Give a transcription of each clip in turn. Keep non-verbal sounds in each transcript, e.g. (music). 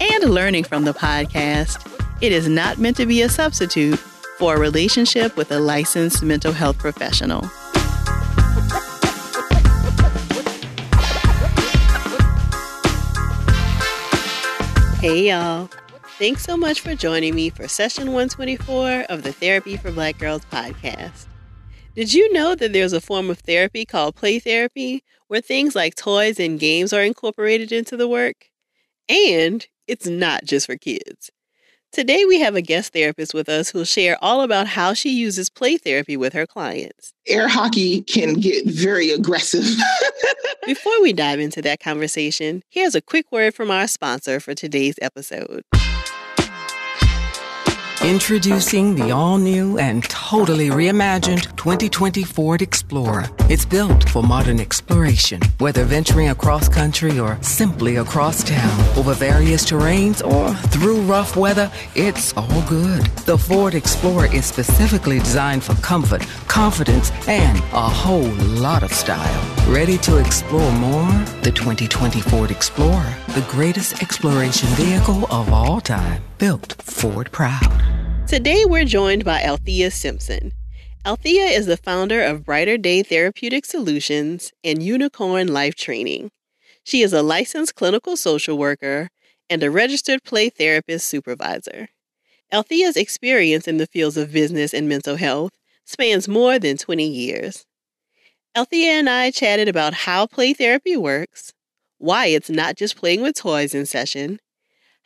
and learning from the podcast, it is not meant to be a substitute for a relationship with a licensed mental health professional. Hey, y'all. Thanks so much for joining me for session 124 of the Therapy for Black Girls podcast. Did you know that there's a form of therapy called play therapy where things like toys and games are incorporated into the work? And it's not just for kids. Today, we have a guest therapist with us who'll share all about how she uses play therapy with her clients. Air hockey can get very aggressive. (laughs) Before we dive into that conversation, here's a quick word from our sponsor for today's episode. Introducing the all new and totally reimagined 2020 Ford Explorer. It's built for modern exploration, whether venturing across country or simply across town, over various terrains or through rough weather, it's all good. The Ford Explorer is specifically designed for comfort, confidence, and a whole lot of style. Ready to explore more? The 2020 Ford Explorer, the greatest exploration vehicle of all time, built Ford proud. Today, we're joined by Althea Simpson. Althea is the founder of Brighter Day Therapeutic Solutions and Unicorn Life Training. She is a licensed clinical social worker and a registered play therapist supervisor. Althea's experience in the fields of business and mental health spans more than 20 years. Althea and I chatted about how play therapy works, why it's not just playing with toys in session,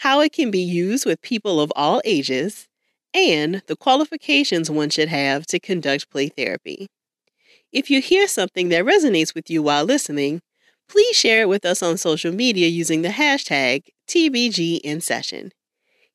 how it can be used with people of all ages, and the qualifications one should have to conduct play therapy. If you hear something that resonates with you while listening, please share it with us on social media using the hashtag TBGInSession.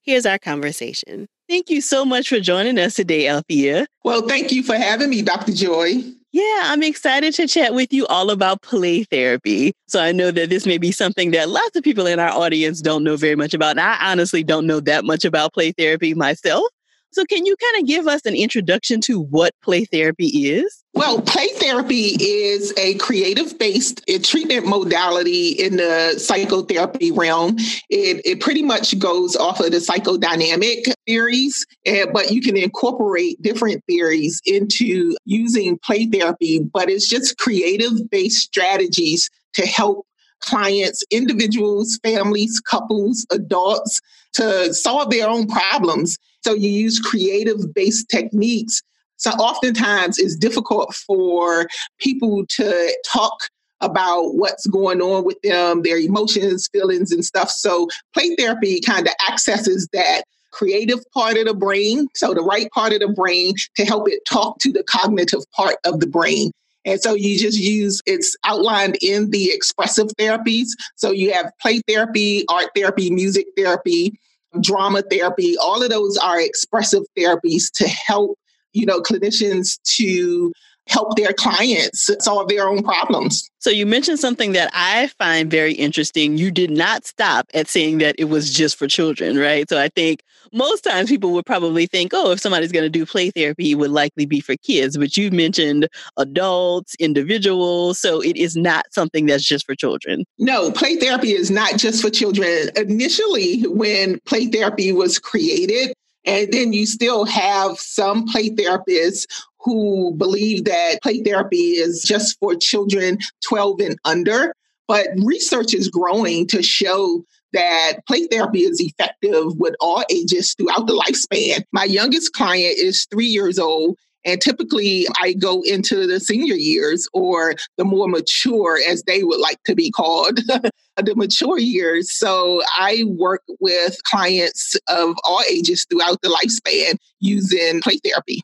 Here's our conversation. Thank you so much for joining us today, Althea. Well, thank you for having me, Dr. Joy. Yeah, I'm excited to chat with you all about play therapy. So I know that this may be something that lots of people in our audience don't know very much about. And I honestly don't know that much about play therapy myself. So, can you kind of give us an introduction to what play therapy is? Well, play therapy is a creative based treatment modality in the psychotherapy realm. It, it pretty much goes off of the psychodynamic theories, uh, but you can incorporate different theories into using play therapy. But it's just creative based strategies to help clients, individuals, families, couples, adults to solve their own problems. So you use creative based techniques. So oftentimes it's difficult for people to talk about what's going on with them, their emotions, feelings, and stuff. So play therapy kind of accesses that creative part of the brain, so the right part of the brain to help it talk to the cognitive part of the brain. And so you just use it's outlined in the expressive therapies. So you have play therapy, art therapy, music therapy, drama therapy. All of those are expressive therapies to help, you know, clinicians to help their clients solve their own problems. So you mentioned something that I find very interesting. You did not stop at saying that it was just for children, right? So I think most times people would probably think, oh, if somebody's going to do play therapy, it would likely be for kids. But you mentioned adults, individuals. So it is not something that's just for children. No, play therapy is not just for children. Initially, when play therapy was created, and then you still have some play therapists who believe that play therapy is just for children 12 and under. But research is growing to show that play therapy is effective with all ages throughout the lifespan. My youngest client is three years old. And typically, I go into the senior years or the more mature, as they would like to be called, (laughs) the mature years. So I work with clients of all ages throughout the lifespan using play therapy.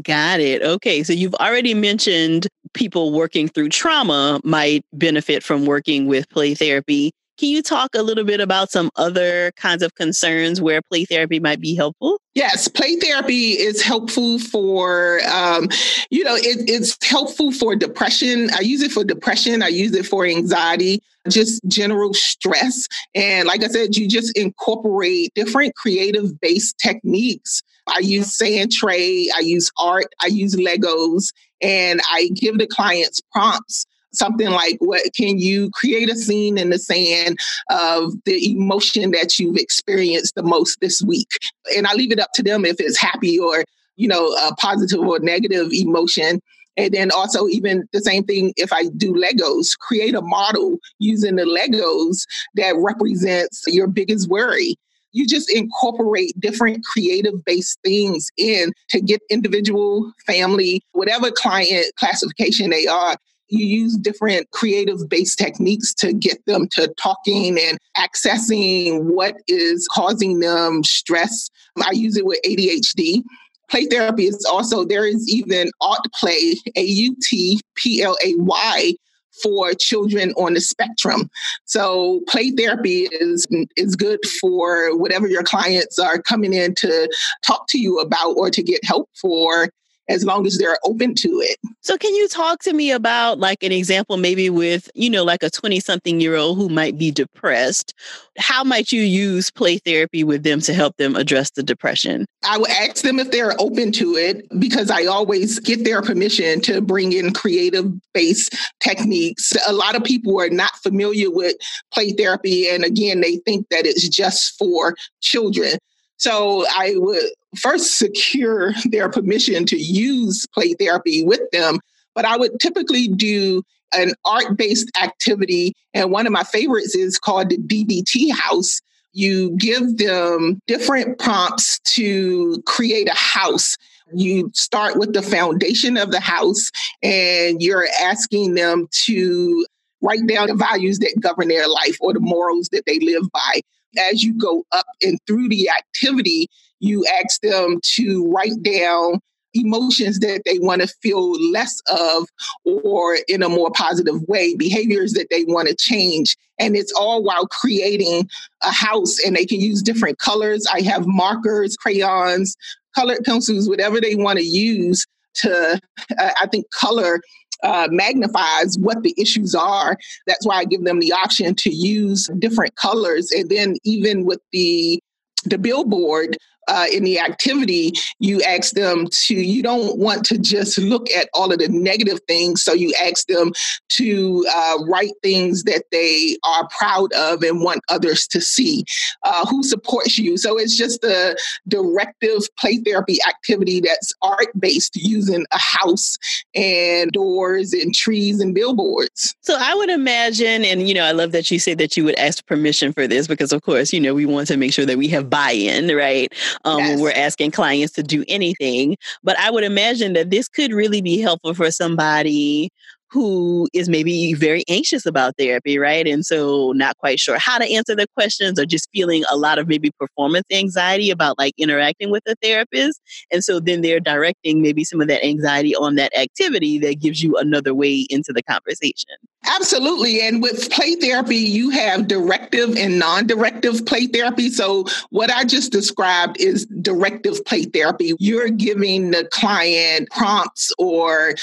Got it. Okay. So you've already mentioned people working through trauma might benefit from working with play therapy. Can you talk a little bit about some other kinds of concerns where play therapy might be helpful? Yes, play therapy is helpful for, um, you know, it, it's helpful for depression. I use it for depression. I use it for anxiety, just general stress. And like I said, you just incorporate different creative based techniques. I use sand tray, I use art, I use Legos, and I give the clients prompts something like what can you create a scene in the sand of the emotion that you've experienced the most this week and i leave it up to them if it's happy or you know a positive or negative emotion and then also even the same thing if I do Legos, create a model using the Legos that represents your biggest worry. You just incorporate different creative based things in to get individual, family, whatever client classification they are you use different creative based techniques to get them to talking and accessing what is causing them stress. I use it with ADHD. Play therapy is also, there is even art Play, A U T P L A Y, for children on the spectrum. So play therapy is is good for whatever your clients are coming in to talk to you about or to get help for as long as they're open to it. So, can you talk to me about like an example, maybe with, you know, like a 20 something year old who might be depressed? How might you use play therapy with them to help them address the depression? I would ask them if they're open to it because I always get their permission to bring in creative based techniques. A lot of people are not familiar with play therapy. And again, they think that it's just for children. So I would first secure (laughs) their permission to use play therapy with them. But I would typically do an art based activity. And one of my favorites is called the DBT house. You give them different prompts to create a house. You start with the foundation of the house and you're asking them to write down the values that govern their life or the morals that they live by as you go up and through the activity, you ask them to write down emotions that they want to feel less of or in a more positive way, behaviors that they want to change. And it's all while creating a house and they can use different colors. I have markers, crayons, colored pencils, whatever they want to use to, uh, I think color uh, magnifies what the issues are. That's why I give them the option to use different colors. And then even with the the billboard, uh, in the activity, you ask them to, you don't want to just look at all of the negative things. So you ask them to uh, write things that they are proud of and want others to see. Uh, who supports you? So it's just a directive play therapy activity that's art based using a house and doors and trees and billboards. So I would imagine, and you know, I love that you say that you would ask permission for this because, of course, you know, we want to make sure that we have buy in, right? Um, yes. when we're asking clients to do anything. But I would imagine that this could really be helpful for somebody who is maybe very anxious about therapy, right? And so not quite sure how to answer the questions or just feeling a lot of maybe performance anxiety about like interacting with a therapist. And so then they're directing maybe some of that anxiety on that activity that gives you another way into the conversation. Absolutely. And with play therapy, you have directive and non directive play therapy. So, what I just described is directive play therapy. You're giving the client prompts or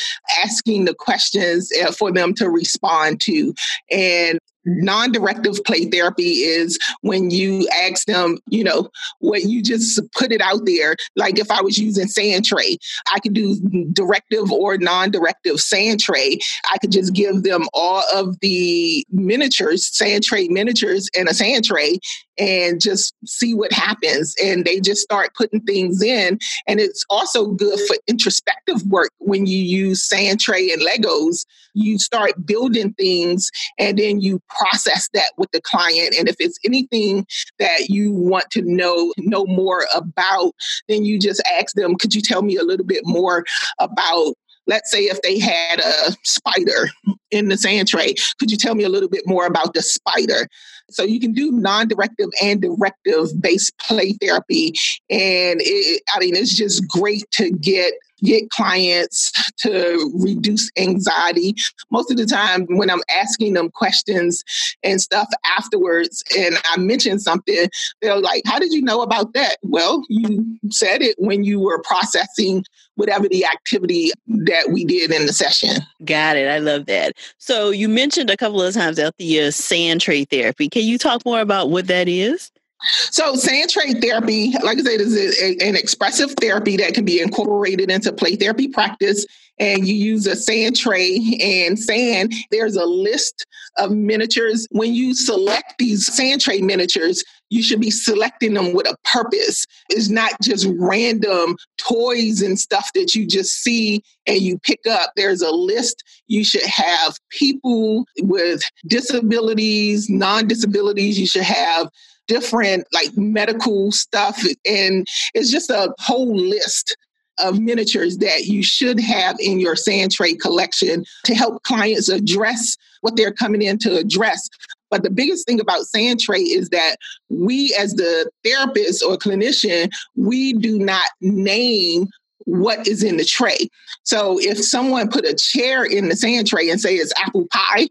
asking the questions uh, for them to respond to. And non-directive play therapy is when you ask them you know what you just put it out there. Like if i was using sand tray i could do directive or non-directive sand tray. I could just give them all of the miniatures sand tray miniatures and a sand tray and just see what happens. And they just start putting things in. And it's also good for introspective work when you use sand tray and Legos. You start building things and then you process that with the client. And if it's anything that you want to know know more about, then you just ask them, could you tell me a little bit more about let's say if they had a spider in the sand tray, could you tell me a little bit more about the spider? So you can do non-directive and directive based play therapy. And it, I mean, it's just great to get get clients to reduce anxiety. Most of the time, when I'm asking them questions and stuff afterwards, and I mention something, they're like, How did you know about that? Well, you said it when you were processing whatever the activity that we did in the session. Got it. I love that. So you mentioned a couple of times, Althea, uh, sand tray therapy. Can you talk more about what that is? So, sand tray therapy, like I said, is a, an expressive therapy that can be incorporated into play therapy practice. And you use a sand tray and sand. There's a list of miniatures. When you select these sand tray miniatures, you should be selecting them with a purpose. It's not just random toys and stuff that you just see and you pick up. There's a list. You should have people with disabilities, non disabilities. You should have different like medical stuff. And it's just a whole list of miniatures that you should have in your sand tray collection to help clients address what they're coming in to address. But the biggest thing about sand tray is that we, as the therapist or clinician, we do not name what is in the tray. So if someone put a chair in the sand tray and say it's apple pie,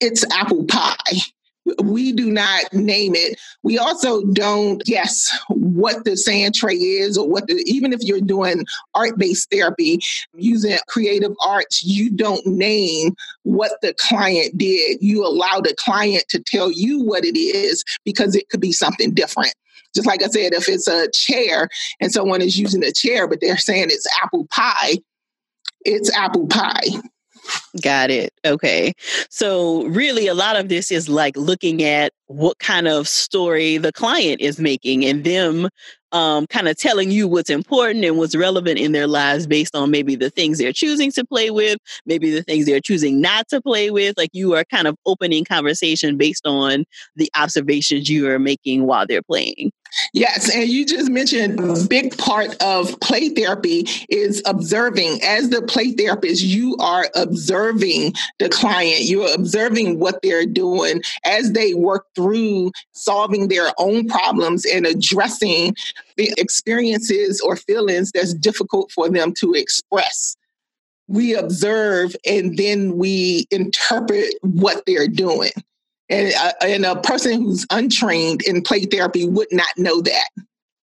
it's apple pie we do not name it. We also don't guess what the sand tray is or what the, even if you're doing art based therapy using creative arts, you don't name what the client did. You allow the client to tell you what it is because it could be something different. Just like I said, if it's a chair and someone is using a chair, but they're saying it's apple pie, it's apple pie. Got it. Okay. So, really, a lot of this is like looking at what kind of story the client is making and them um, kind of telling you what's important and what's relevant in their lives based on maybe the things they're choosing to play with, maybe the things they're choosing not to play with. Like you are kind of opening conversation based on the observations you are making while they're playing. Yes, and you just mentioned a big part of play therapy is observing. As the play therapist, you are observing the client. You're observing what they're doing as they work through solving their own problems and addressing the experiences or feelings that's difficult for them to express. We observe and then we interpret what they're doing. And, uh, and a person who's untrained in play therapy would not know that.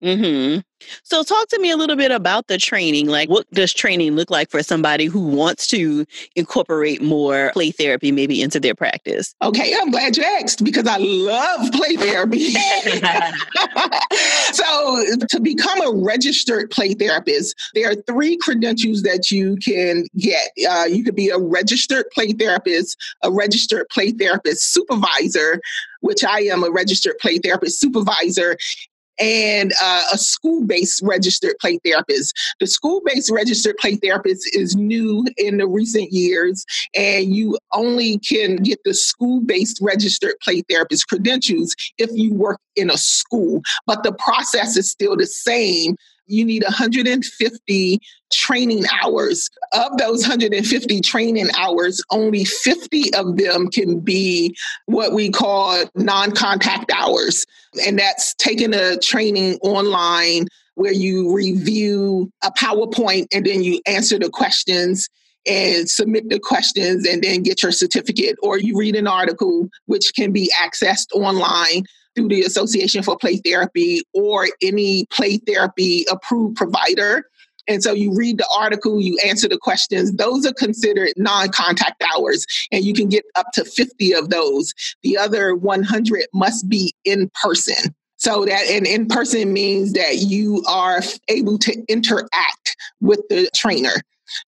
Mm-hmm. So, talk to me a little bit about the training. Like, what does training look like for somebody who wants to incorporate more play therapy maybe into their practice? Okay, I'm glad you asked because I love play therapy. (laughs) so, to become a registered play therapist, there are three credentials that you can get. Uh, you could be a registered play therapist, a registered play therapist supervisor, which I am a registered play therapist supervisor, and uh, a school based registered play therapist. The school based registered play therapist is new in the recent years, and you only can get the school based registered play therapist credentials if you work in a school. But the process is still the same you need 150 training hours. Of those 150 training hours, only 50 of them can be what we call non contact hours. And that's taking a training online where you review a PowerPoint and then you answer the questions and submit the questions and then get your certificate, or you read an article which can be accessed online through the Association for Play Therapy or any play therapy approved provider. And so you read the article, you answer the questions. Those are considered non contact hours, and you can get up to 50 of those. The other 100 must be in person. So that an in person means that you are able to interact with the trainer.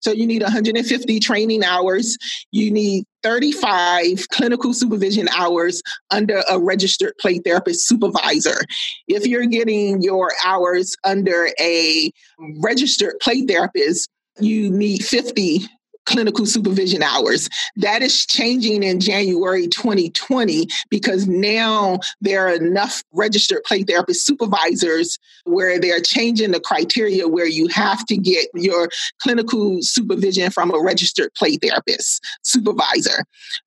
So you need 150 training hours. You need 35 clinical supervision hours under a registered play therapist supervisor. If you're getting your hours under a registered play therapist, you need 50 clinical supervision hours. That is changing in January 2020 because now there are enough registered play therapist supervisors where they're changing the criteria where you have to get your clinical supervision from a registered play therapist supervisor.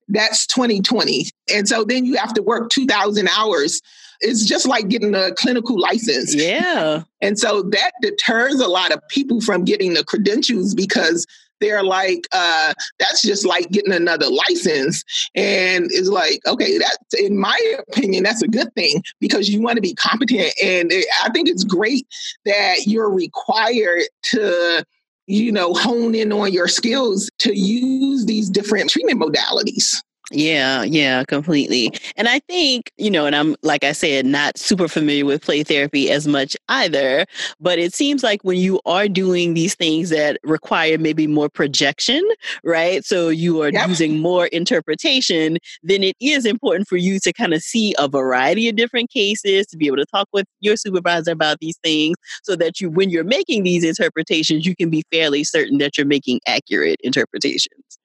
That's 2020. And so then you have to work 2,000 hours It's just like getting a clinical license. Yeah. And so that deters a lot of people from getting the credentials because they're like, uh, that's just like getting another license. And it's like, okay, that in my opinion, that's a good thing because you want to be competent. And it, I think it's great that you're required to you know, hone in on your skills to use these different treatment modalities. Yeah, yeah, completely. And I think, you know, and I'm, like I said, not super familiar with play therapy as much either, but it seems like when you are doing these things that require maybe more projection, right? So you are yep. using more interpretation, then it is important for you to kind of see a variety of different cases, to be able to talk with your supervisor about these things so that you, when you're making these interpretations, you can be fairly certain that you're making accurate interpretations.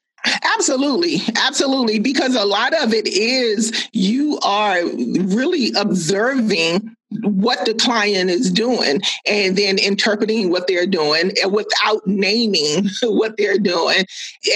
Absolutely. Absolutely. Because a lot of it is you are really observing what the client is doing and then interpreting what they're doing and without naming (laughs) what they're doing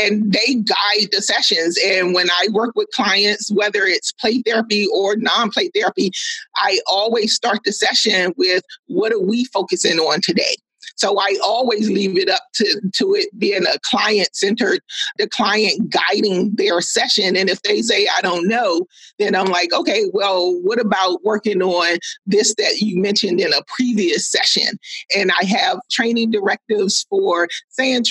and they guide the sessions and when i work with clients whether it's play therapy or non-play therapy i always start the session with what are we focusing on today so I always leave it up to, to it being a client centered, the client guiding their session. And if they say, I don't know, then I'm like, okay, well, what about working on this that you mentioned in a previous session? And I have training directives for sand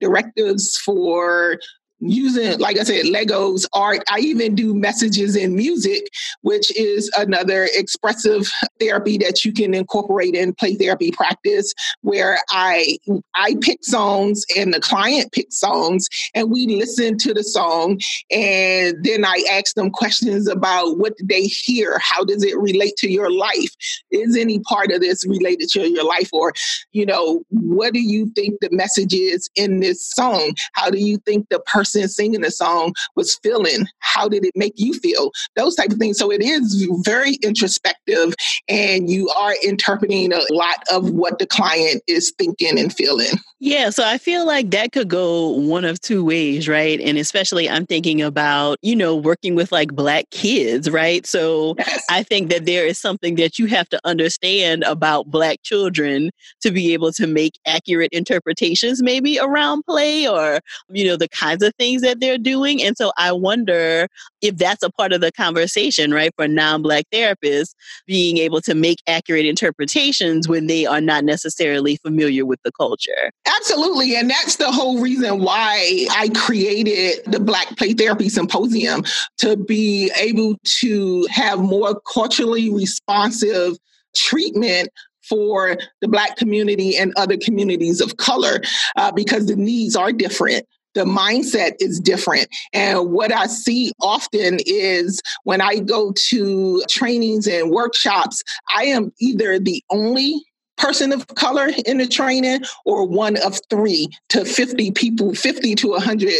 directives for using, like I said, Legos, art. I even do messages in music, which is another expressive therapy that you can incorporate in play therapy practice, where I I pick songs and the client picks songs, and we listen to the song, and then I ask them questions about what did they hear, how does it relate to your life, is any part of this related to your life, or you know, what do you think the message is in this song? How do you think the person person singing the song was feeling. How did it make you feel? Those type of things. So it is very introspective, and you are interpreting a lot of what the client is thinking and feeling. Yeah, so I feel like that could go one of two ways, right? And especially I'm thinking about, you know, working with like black kids, right? So yes. I think that there is something that you have to understand about black children to be able to make accurate interpretations maybe around play or, you know, the kinds of things that they're doing. And so I wonder if that's a part of the conversation, right, for non Black therapists being able to make accurate interpretations when they are not necessarily familiar with the culture. Absolutely. And that's the whole reason why I created the Black Play Therapy Symposium to be able to have more culturally responsive treatment for the Black community and other communities of color uh, because the needs are different the mindset is different. And what I see often is when I go to trainings and workshops, I am either the only person of color in the training or one of three to 50 people 50 to 100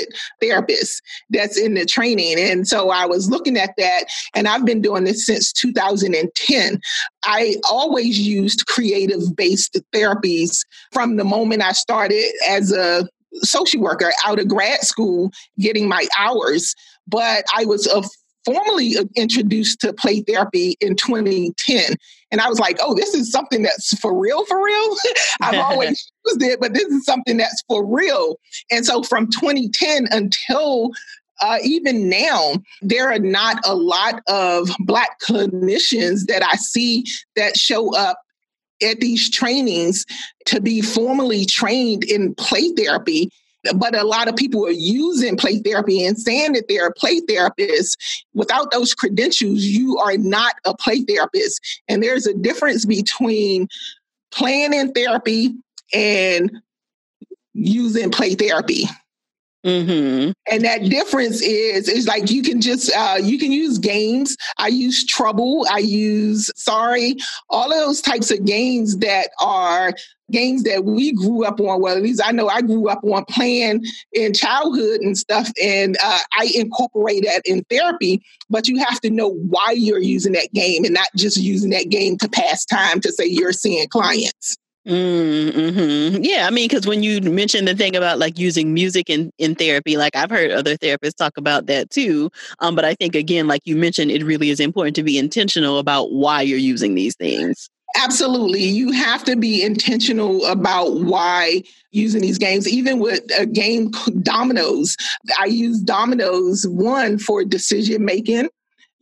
therapists that's in the training. And so i was looking at that and i've been doing this since 2010 i always used creative based therapies from the moment i started as a social worker out of grad school getting my hours, but I was a formally introduced to play therapy in 2010. And I was like, oh, this is something that's for real, for real. (laughs) I've always (laughs) used it, but this is something that's for real. And so from 2010 until uh, even now, there are not a lot of Black clinicians that I see that show up at these trainings to be formally trained in play therapy but a lot of people are using play therapy and saying that they're a play therapist. Without those credentials, you are not a play therapist. And there's a difference between playing in therapy and using play therapy. Mm-hmm. And that difference is is like you can just uh, you can use games. I use Trouble. I use Sorry. All of those types of games that are games that we grew up on. Well, at least I know I grew up on playing in childhood and stuff, and uh, I incorporate that in therapy. But you have to know why you're using that game and not just using that game to pass time to say you're seeing clients. Mm-hmm. Yeah, I mean, because when you mentioned the thing about like using music in, in therapy, like I've heard other therapists talk about that too. Um, but I think again, like you mentioned, it really is important to be intentional about why you're using these things. Absolutely. You have to be intentional about why using these games, even with a game (laughs) dominoes. I use dominoes, one for decision making.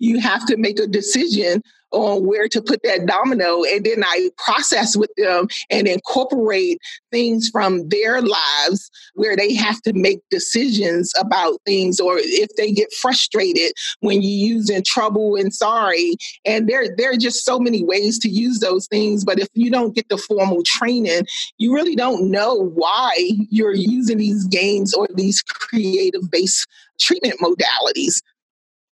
You have to make a decision on where to put that domino. And then I process with them and incorporate things from their lives where they have to make decisions about things or if they get frustrated when you use in trouble and sorry. And there, there are just so many ways to use those things. But if you don't get the formal training, you really don't know why you're using these games or these creative based treatment modalities.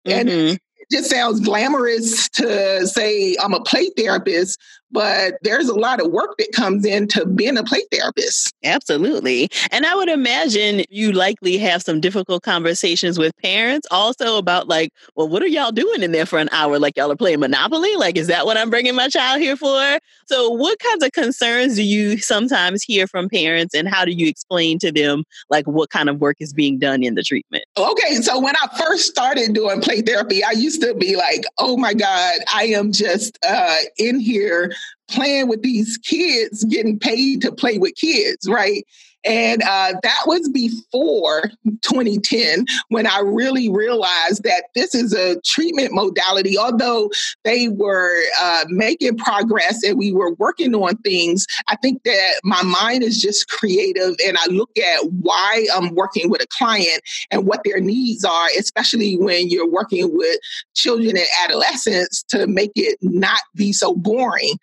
Mm-hmm. And just sounds glamorous to say I'm a play therapist, but there's a lot of work that comes into being a play therapist. Absolutely. And I would imagine you likely have some difficult conversations with parents also about, like, well, what are y'all doing in there for an hour? Like, y'all are playing Monopoly? Like, is that what I'm bringing my child here for? So, what kinds of concerns do you sometimes hear from parents, and how do you explain to them, like, what kind of work is being done in the treatment? Okay. So, when I first started doing play therapy, I used to be like, oh my God, I am just uh, in here playing with these kids, getting paid to play with kids, right? And uh, that was before 2010 when I really realized that this is a treatment modality. Although they were uh, making progress and we were working on things, I think that my mind is just creative and I look at why I'm working with a client and what their needs are, especially when you're working with children and adolescents to make it not be so boring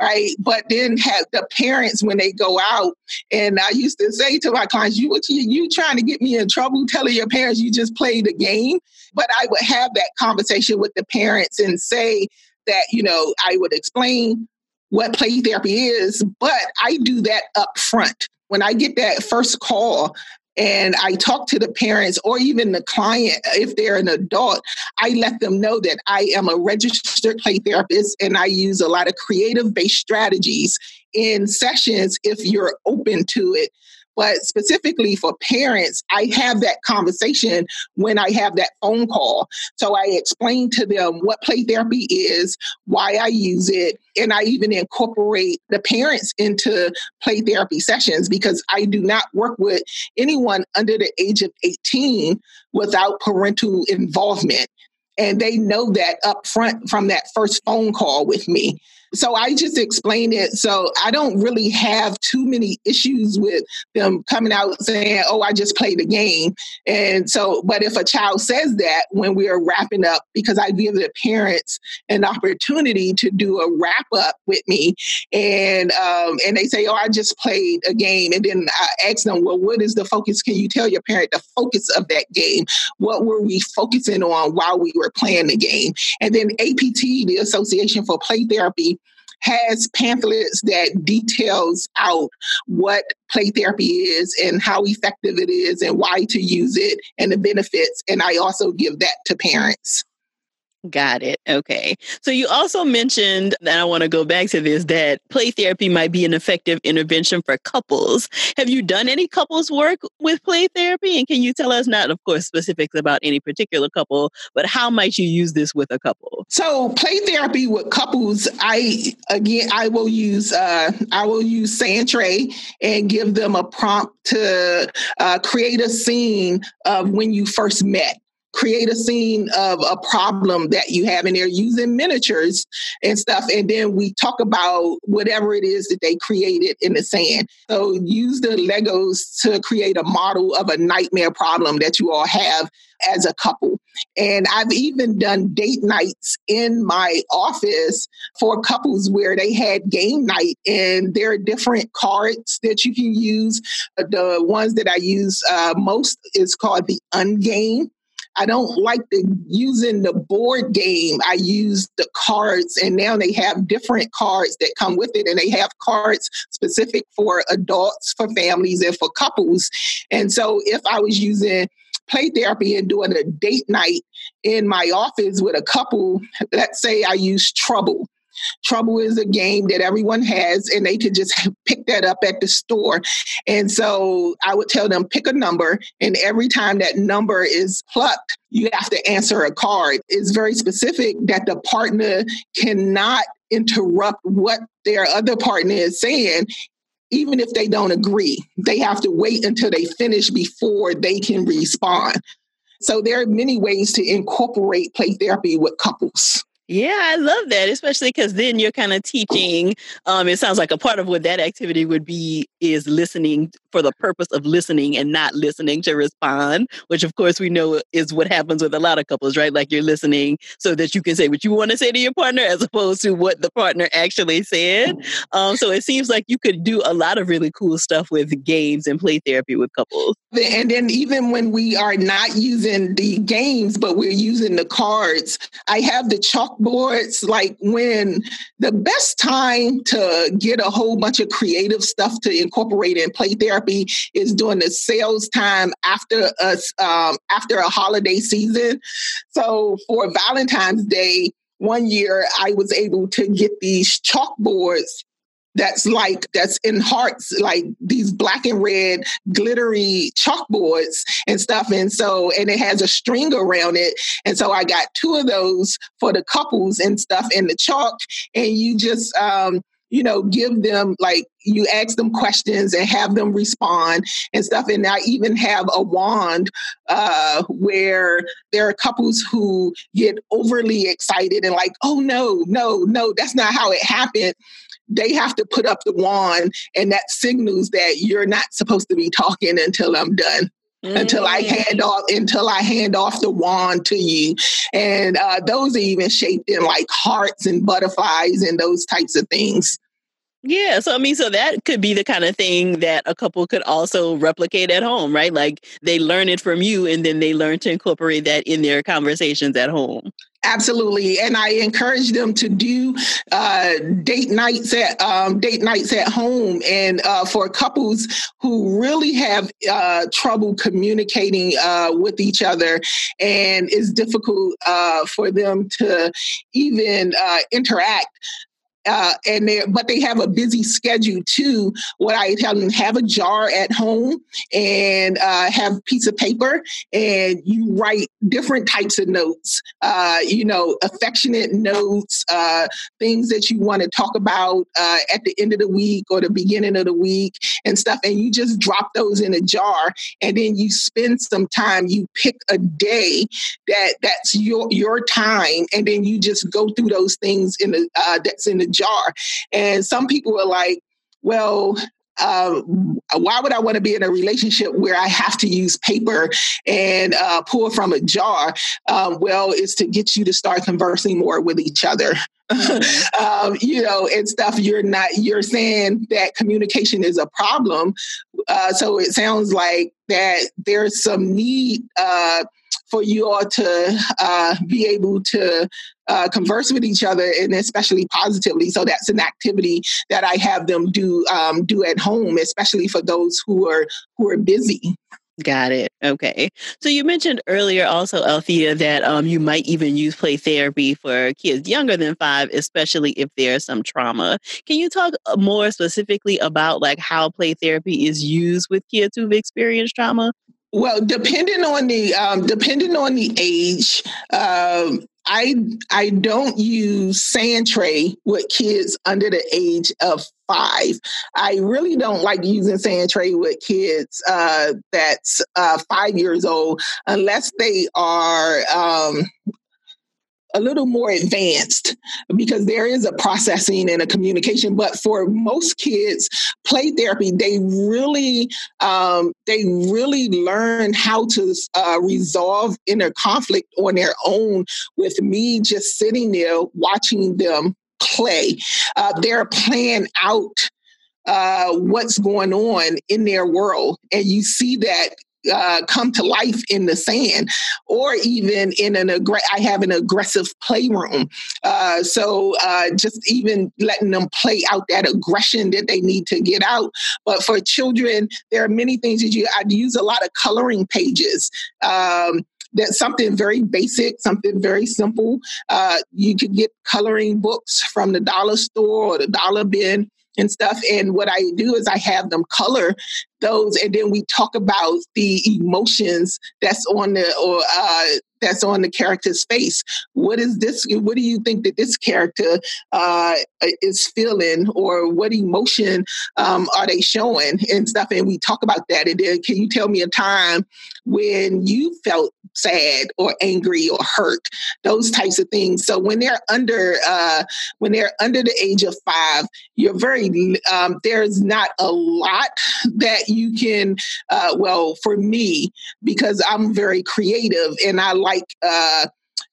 right? But then have the parents when they go out, and I used to say to my clients, "You, you, you trying to get me in trouble? Telling your parents you just played a game." But I would have that conversation with the parents and say that you know I would explain what play therapy is, but I do that up front. When I get that first call, and I talk to the parents or even the client, if they're an adult, I let them know that I am a registered play therapist and I use a lot of creative based strategies in sessions if you're open to it but specifically for parents, I have that conversation when I have that phone call. So I explain to them what play therapy is, why I use it, and I even incorporate the parents into play therapy sessions because I do not work with anyone under the age of 18 without parental involvement. And they know that up front from that first phone call with me. So I just explain it. So I don't really have too many issues with them coming out saying, oh, I just played a game. And so, but if a child says that when we are wrapping up, because I give the parents an opportunity to do a wrap up with me, and um, and they say, oh, I just played a game, and then I ask them, well, what is the focus? Can you tell your parent the focus of that game? What were we focusing on while we were playing the game? And then APT, the Association for Play Therapy, has pamphlets that details out what play therapy is and how effective it is and why to use it and the benefits. And I also give that to parents. Got it. Okay. So you also mentioned, and I want to go back to this, that play therapy might be an effective intervention for couples. Have you done any couples work with play therapy? And can you tell us, not of course specifics about any particular couple, but how might you use this with a couple? So play therapy with couples, I again I will use uh I will use Sandtray and give them a prompt to uh, create a scene of when you first met create a scene of a problem that you have and they're using miniatures and stuff. And then we talk about whatever it is that they created in the sand. So use the legos to create a model of a nightmare problem that you all have as a couple. And i've even done date nights in my office for couples where they had game night and there are different cards that you can use. The ones that i use uh, most is called the ungame I don't like the using the board game. I use the cards, and now they have different cards that come with it, and they have cards specific for adults, for families, and for couples. And so, if I was using play therapy and doing a date night in my office with a couple, let's say I use trouble Trouble is a game that everyone has, and they could just (laughs) pick that up at the store. And so I would tell them pick a number, and every time that number is plucked, you have to answer a card. It's very specific that the partner cannot interrupt what their other partner is saying even if they don't agree. They have to wait until they finish before they can respond. So there are many ways to incorporate play therapy with couples. Yeah, I love that, especially because then you're kind of teaching. Um, it sounds like a part of what that activity would be is listening for the purpose of listening and not listening to respond, which of course we know is what happens with a lot of couples, right? Like you're listening so that you can say what you want to say to your partner as opposed to what the partner actually said. Um, so it seems like you could do a lot of really cool stuff with games and play therapy with couples. And then even when we are not using the games, but we're using the cards, I have the chalkboards. Like when the best time to get a whole bunch of creative stuff to incorporate in play therapy is during the sales time after us um, after a holiday season. So for Valentine's Day, one year I was able to get these chalkboards that's like that's in hearts like these black and red glittery chalkboards and stuff. And so and it has a string around it. And so i got two of those for the couples and stuff in the chalk. And you just um you know give them like you ask them questions and have them respond and stuff and i even have a wand uh, where there are couples who get overly excited and like oh no no no that's not how it happened they have to put up the wand and that signals that you're not supposed to be talking until I'm done. Mm-hmm. Until I mm. hand off, until I hand off the wand to you, and uh, those are even shaped in like hearts and butterflies and those types of things. Yeah, so I mean, so that could be the kind of thing that a couple could also replicate at home, right? Like they learn it from you and then they learn to incorporate that in their conversations at home. Absolutely, and I encourage them to do uh, date nights at um, date nights at home, and uh, for couples who really have uh, trouble communicating uh, with each other, and it's difficult uh, for them to even uh, interact uh, and they but they have a busy schedule too. What I tell them: have a jar at home and uh, have a piece of paper, and you write different types of notes. Uh, you know, affectionate notes, uh, things that you want to talk about uh, at the end of the week or the beginning of the week, and stuff. And you just drop those in a jar, and then you spend some time. You pick a day that that's your your time, and then you just go through those things in the uh, that's in the jar. And some people are like, well, uh, why would I want to be in a relationship where I have to use paper and uh, pour from a jar? Um, well, it's to get you to start conversing more with each other. Mm-hmm. (laughs) um, you know, and stuff. You're not. You're saying that communication is a problem. Uh, so it sounds like that there's some need uh, for you all to uh, be able to uh, converse with each other and especially positively. So that's an activity that I have them do um, do at home, especially for those who are who are busy. Got it. Okay. So you mentioned earlier also, Althea, that um, you might even use play therapy for kids younger than five, especially if there's some trauma. Can you talk uh, more specifically about like how play therapy is used with kids who've experienced trauma? Well, depending on the um, depending on the age, um, I I don't use sand tray with kids under the age of five. I really don't like using sand tray with kids uh, that's uh, five years old unless they are um, a little more advanced because there is a processing and a communication but for most kids play therapy they really um, they really learn how to uh, resolve inner conflict on their own with me just sitting there watching them play uh, they're playing out uh, what's going on in their world. And you see that uh, come to life in the sand or even in an aggr- I have an aggressive playroom. Uh, so uh, just even letting them play out that aggression that they need to get out. But for children, there are many things that you, I use a lot of coloring pages. Um, that's something very basic, something very simple. Uh, you could get coloring books from the dollar store or the dollar bin and stuff. And what I do is I have them color those, and then we talk about the emotions that's on the or uh, that's on the character's face. What is this? What do you think that this character uh, is feeling, or what emotion um, are they showing and stuff? And we talk about that. And then, can you tell me a time when you felt sad or angry or hurt? Those types of things. So when they're under uh, when they're under the age of five, you're very um, there's not a lot that you can. Uh, well, for me, because I'm very creative and I like uh,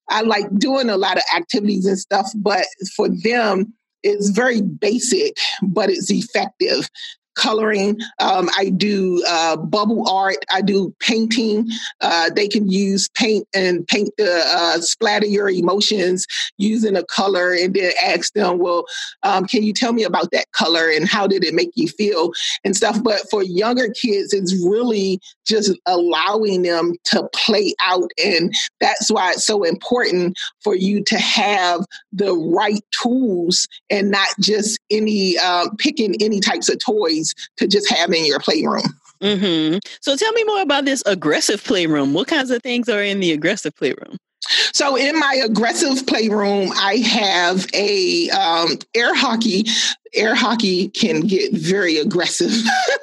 I like doing a lot of activities and stuff, but for them, it's very basic, but it's effective coloring. Um, I do uh, bubble art. I do painting. Uh, they can use paint and paint the uh, splatter your emotions using a color, and then ask them, "Well, um, can you tell me about that color and how did it make you feel and stuff?" But for younger kids, it's really just allowing them to play out, and that's why it's so important for you to have the right tools and not just any um, picking any types of toys to just have in your playroom. Mm-hmm. So tell me more about this aggressive playroom. What kinds of things are in the aggressive playroom? So in my aggressive playroom, I have a um, air hockey. Air hockey can get very aggressive. oh.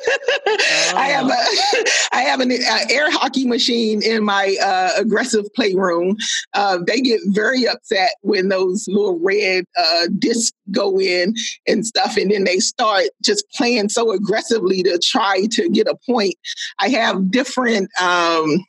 (laughs) I have a (laughs) I have an uh, air hockey machine in my uh, aggressive playroom. Uh, they get very upset when those little red uh, discs go in and stuff, and then they start just playing so aggressively to try to get a point. I have different. Um,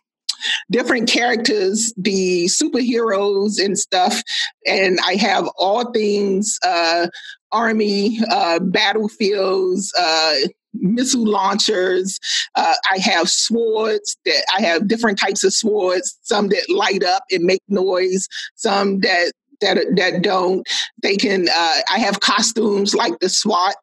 different characters, the superheroes and stuff. And I have all things uh, army, uh, battlefields, uh, missile launchers. Uh, I have swords that I have different types of swords, some that light up and make noise, some that that that don't. They can. Uh, I have costumes like the SWAT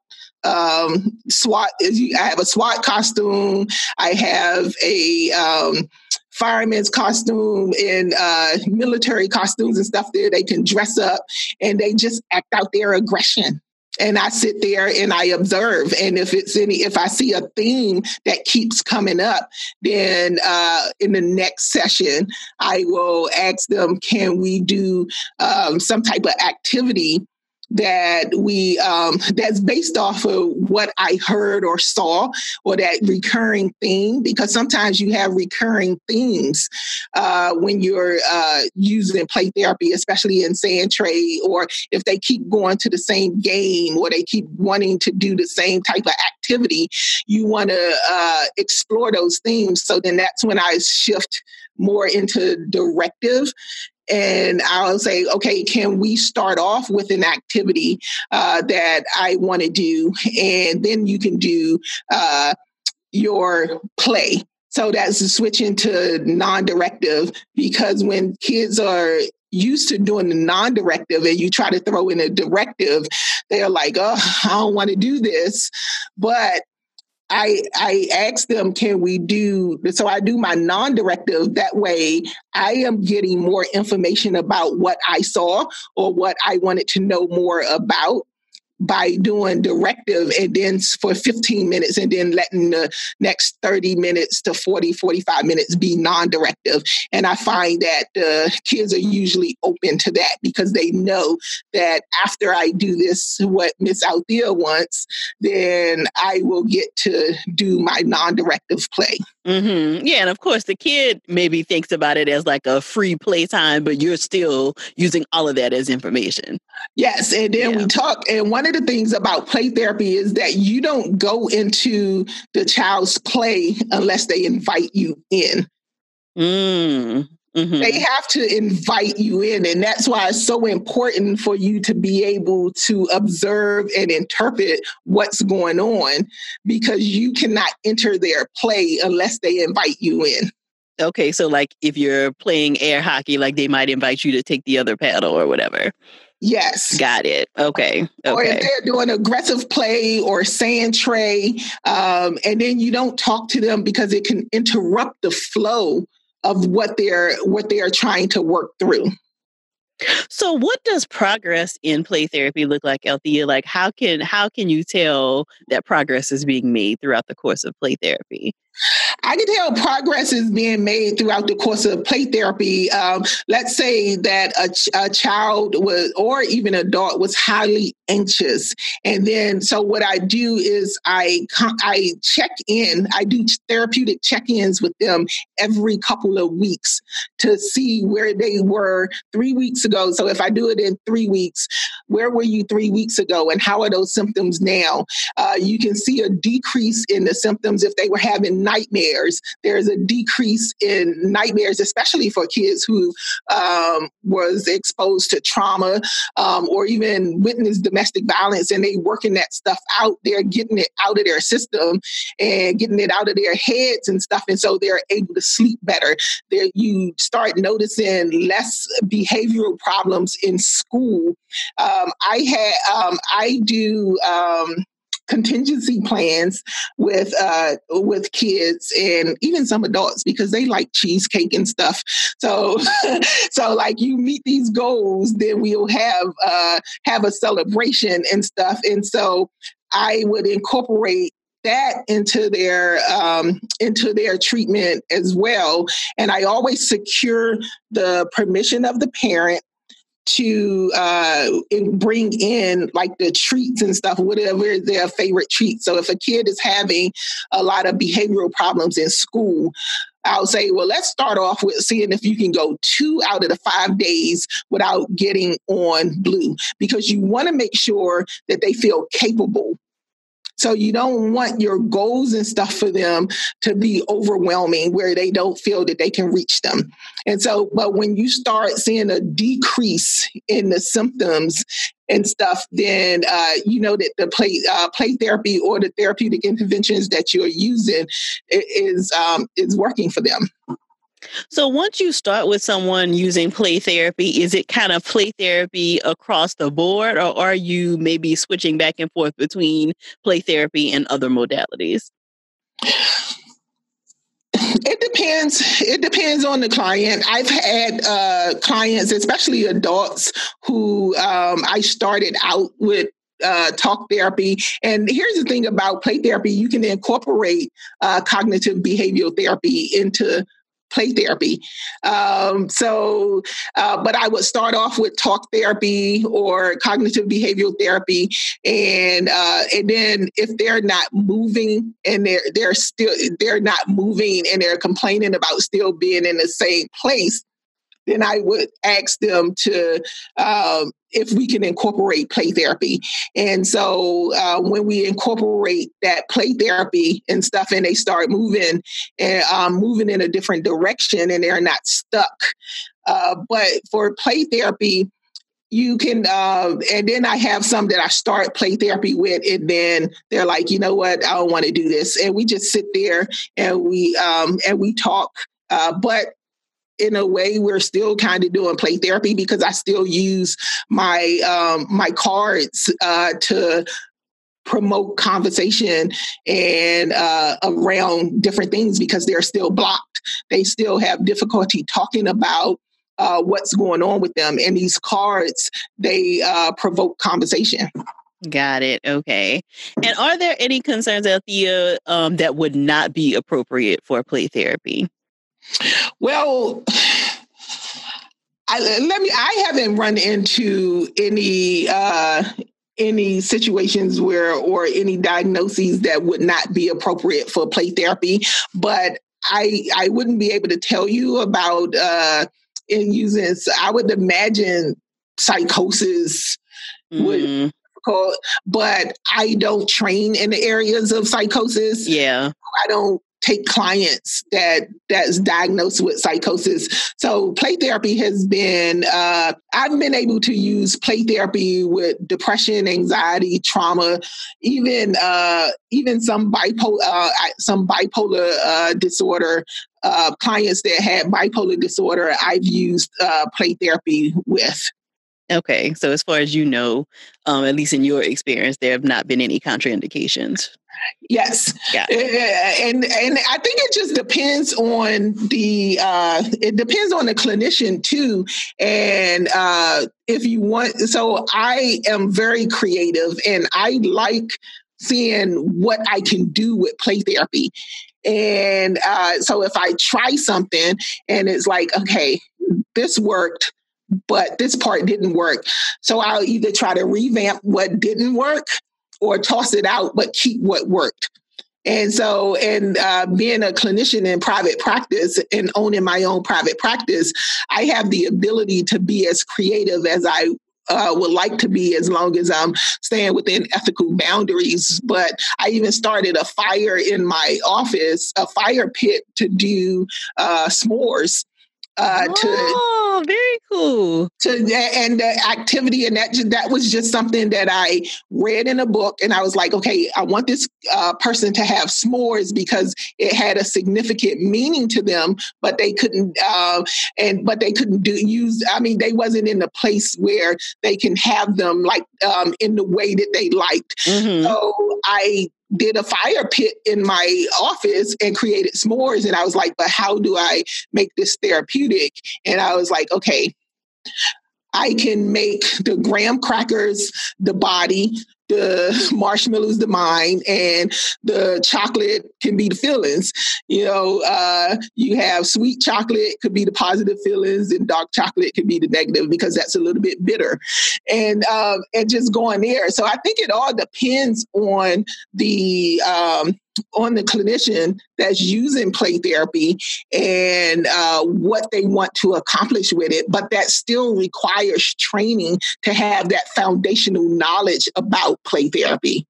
um, SWAT. I have a SWAT costume. I have a um, fireman's costume and uh, military costumes and stuff there. They can dress up and they just act out their aggression. And I sit there and I observe. And if it's any, if I see a theme that keeps coming up, then uh, in the next session, I will ask them, can we do um, some type of activity that we um, that's based off of what I heard or saw or that recurring theme because sometimes you have recurring themes uh, when you're uh, using play therapy, especially in sand tray or if they keep going to the same game or they keep wanting to do the same type of activity, you want to uh, explore those themes. So then that's when I shift more into directive and I'll say, okay, can we start off with an activity uh, that I want to do? And then you can do uh, your play. So that's switching to non directive because when kids are used to doing the non directive and you try to throw in a directive, they're like, oh, I don't want to do this. But I I ask them, can we do so? I do my non-directive. That way, I am getting more information about what I saw or what I wanted to know more about by doing directive and then for 15 minutes and then letting the next 30 minutes to 40 45 minutes be non-directive. And i find that the kids are usually open to that because they know that after i do this what miss althea wants then i will get to do my non-directive play Mm-hmm. Yeah, and of course, the kid maybe thinks about it as like a free playtime, but you're still using all of that as information. Yes, and then yeah. we talk. And one of the things about play therapy is that you don't go into the child's play unless they invite you in. Mm. Mm-hmm. They have to invite you in. And that's why it's so important for you to be able to observe and interpret what's going on because you cannot enter their play unless they invite you in. Okay, so like if you're playing air hockey, like they might invite you to take the other paddle or whatever. Yes. Got it. Okay. okay. Or if they're doing aggressive play or sand tray, um, and then you don't talk to them because it can interrupt the flow of what they're what they are trying to work through. So what does progress in play therapy look like, Althea? Like how can how can you tell that progress is being made throughout the course of play therapy? I can tell progress is being made throughout the course of play therapy. Um, let's say that a, ch- a, child was, or even adult, was highly anxious, and then so what I do is I I check in. I do therapeutic check-ins with them every couple of weeks to see where they were three weeks ago. So if I do it in three weeks, where were you three weeks ago, and how are those symptoms now? Uh, you can see a decrease in the symptoms if they were having nightmares. There's a decrease in nightmares, especially for kids who um, was exposed to trauma um, or even witnessed domestic violence, and they working that stuff out. They're getting it out of their system and getting it out of their heads and stuff, and so they're able to sleep better. There, you start noticing less behavioral problems in school. Um, I had um, I do um, contingency plans with uh, with kids and even some adults because they like cheesecake and stuff. So (laughs) so like you meet these goals, then we'll have uh, have a celebration and stuff. And so I would incorporate that into their um, into their treatment as well. And I always secure the permission of the parent to uh, bring in like the treats and stuff, whatever their favorite treat. So if a kid is having a lot of behavioral problems in school, I'll say, well, let's start off with seeing if you can go two out of the five days without getting on blue because you want to make sure that they feel capable so you don't want your goals and stuff for them to be overwhelming where they don't feel that they can reach them. And so, but when you start seeing a decrease in the symptoms and stuff, then uh, you know that the play uh, play therapy or the therapeutic interventions that you're using is um, is working for them. So once you start with someone using play therapy, is it kind of play therapy across the board, or are you maybe switching back and forth between play therapy and other modalities? It depends. It depends on the client. I've had uh, clients, especially adults, who um, I started out with uh, talk therapy. And here's the thing about play therapy you can incorporate uh, cognitive behavioral therapy into play therapy. Um, so, uh, but I would start off with talk therapy or cognitive behavioral therapy, and uh, and then if they're not moving and they're they're still they're not moving and they're complaining about still being in the same place, then I would ask them to um, if we can incorporate play therapy. And so uh, when we incorporate that play therapy and stuff, and they start moving and um, moving in a different direction, and they're not stuck. Uh, but for play therapy, you can uh, and then i have some that i start play therapy with and then they're like you know what i don't want to do this and we just sit there and we um, and we talk uh, but in a way we're still kind of doing play therapy because I still use my um, my cards uh, to promote conversation and uh, around different things because they're still blocked. They still have difficulty talking about uh, what's going on with them, and these cards they uh, provoke conversation. Got it. Okay. And are there any concerns, Althea, um, that would not be appropriate for play therapy? Well, I, let me. I haven't run into any uh, any situations where or any diagnoses that would not be appropriate for play therapy, but I I wouldn't be able to tell you about uh, in using. I would imagine psychosis mm. would but I don't train in the areas of psychosis. Yeah. I don't take clients that that's diagnosed with psychosis. So play therapy has been uh, I've been able to use play therapy with depression, anxiety, trauma, even uh, even some bipolar uh, some bipolar uh, disorder. Uh, clients that had bipolar disorder, I've used uh, play therapy with. Okay, so as far as you know, um, at least in your experience, there have not been any contraindications. Yes. Yeah. And and I think it just depends on the uh it depends on the clinician too. And uh if you want so I am very creative and I like seeing what I can do with play therapy. And uh so if I try something and it's like, okay, this worked, but this part didn't work. So I'll either try to revamp what didn't work or toss it out, but keep what worked. And so, and uh, being a clinician in private practice and owning my own private practice, I have the ability to be as creative as I uh, would like to be as long as I'm staying within ethical boundaries. But I even started a fire in my office, a fire pit to do uh, s'mores uh, to oh, very cool to and the activity and that that was just something that I read in a book and I was like okay I want this uh, person to have s'mores because it had a significant meaning to them but they couldn't uh, and but they couldn't do use I mean they wasn't in a place where they can have them like um, in the way that they liked mm-hmm. so I did a fire pit in my office and created s'mores. And I was like, but how do I make this therapeutic? And I was like, okay, I can make the graham crackers the body, the (laughs) marshmallows the mind and the chocolate can be the feelings. You know uh, you have sweet chocolate could be the positive feelings and dark chocolate could be the negative because that's a little bit bitter. And um, and just going there. So i think it all depends on the um, on the clinician that's using play therapy and uh, what they want to accomplish with it, but that still requires training to have that foundational knowledge about play therapy.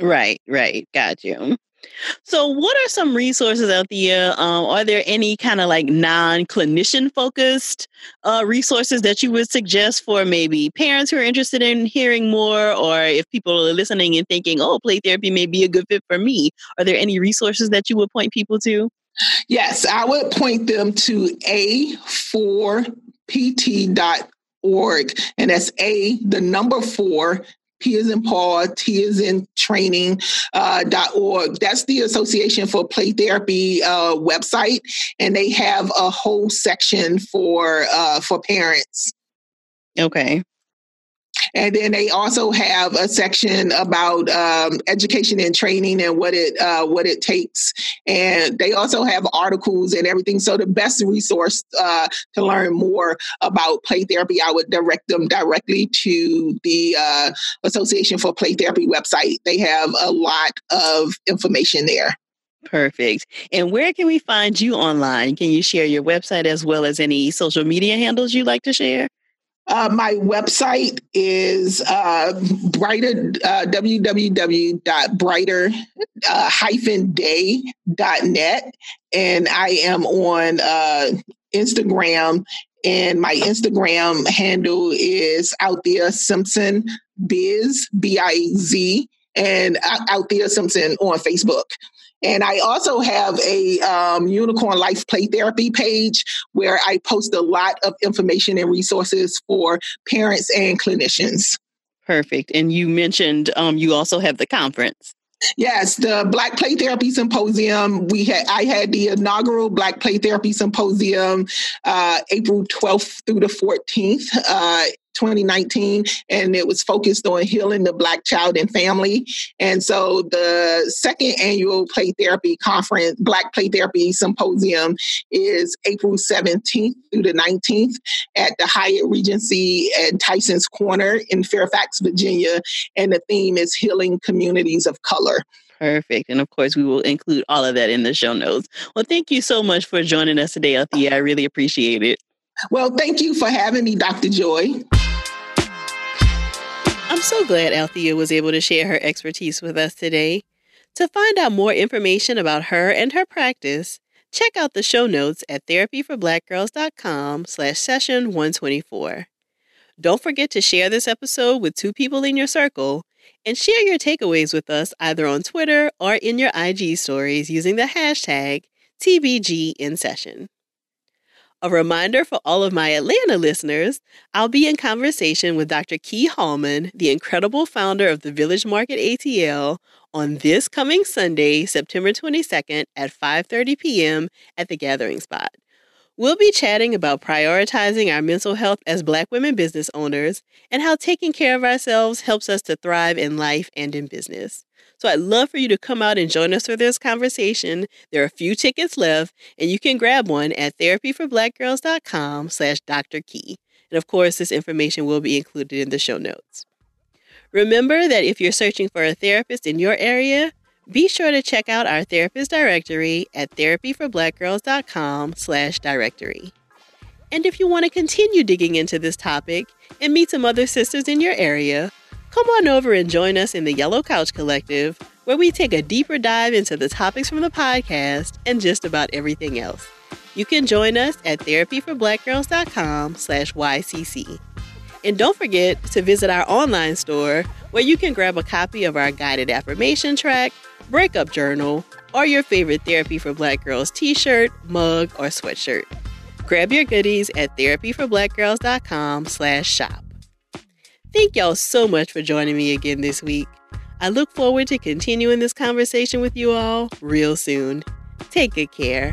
Right, right. Got you. So, what are some resources out there? Um, are there any kind of like non clinician focused uh, resources that you would suggest for maybe parents who are interested in hearing more, or if people are listening and thinking, oh, play therapy may be a good fit for me? Are there any resources that you would point people to? Yes, I would point them to a4pt.org, and that's A, the number four, P is in Paul, T is in training uh. That's the Association for Play Therapy uh, website, and they have a whole section for uh, for parents. Okay. And then they also have a section about um, education and training and what it uh, what it takes. And they also have articles and everything. So the best resource uh, to learn more about play therapy, I would direct them directly to the uh, Association for Play Therapy website. They have a lot of information there. Perfect. And where can we find you online? Can you share your website as well as any social media handles you'd like to share? Uh, my website is uh, brighter, uh, www.brighter-day.net. Uh, and I am on uh, Instagram, and my Instagram handle is Althea Simpson Biz, B I Z, and Althea Simpson on Facebook. And I also have a um, Unicorn Life Play Therapy page where I post a lot of information and resources for parents and clinicians. Perfect. And you mentioned um, you also have the conference. Yes, the Black Play Therapy Symposium. We had I had the inaugural Black Play Therapy Symposium uh, April 12th through the 14th uh, 2019, and it was focused on healing the Black child and family. And so the second annual Play Therapy Conference, Black Play Therapy Symposium, is April 17th through the 19th at the Hyatt Regency at Tyson's Corner in Fairfax, Virginia. And the theme is Healing Communities of Color. Perfect. And of course, we will include all of that in the show notes. Well, thank you so much for joining us today, Althea. I really appreciate it. Well, thank you for having me, Dr. Joy. I'm so glad Althea was able to share her expertise with us today. To find out more information about her and her practice, check out the show notes at therapyforblackgirls.com slash session 124. Don't forget to share this episode with two people in your circle and share your takeaways with us either on Twitter or in your IG stories using the hashtag TBG in session. A reminder for all of my Atlanta listeners I'll be in conversation with Dr. Key Hallman, the incredible founder of the Village Market ATL, on this coming Sunday, September 22nd at 5:30 p.m. at the Gathering Spot. We'll be chatting about prioritizing our mental health as Black women business owners and how taking care of ourselves helps us to thrive in life and in business. So I'd love for you to come out and join us for this conversation. There are a few tickets left, and you can grab one at therapyforblackgirls.com slash Dr. Key. And of course, this information will be included in the show notes. Remember that if you're searching for a therapist in your area, be sure to check out our therapist directory at therapyforblackgirls.com slash directory. And if you want to continue digging into this topic and meet some other sisters in your area, come on over and join us in the Yellow Couch Collective, where we take a deeper dive into the topics from the podcast and just about everything else. You can join us at therapyforblackgirls.com slash YCC. And don't forget to visit our online store where you can grab a copy of our guided affirmation track, breakup journal, or your favorite Therapy for Black Girls t shirt, mug, or sweatshirt. Grab your goodies at therapyforblackgirls.com slash shop. Thank y'all so much for joining me again this week. I look forward to continuing this conversation with you all real soon. Take good care.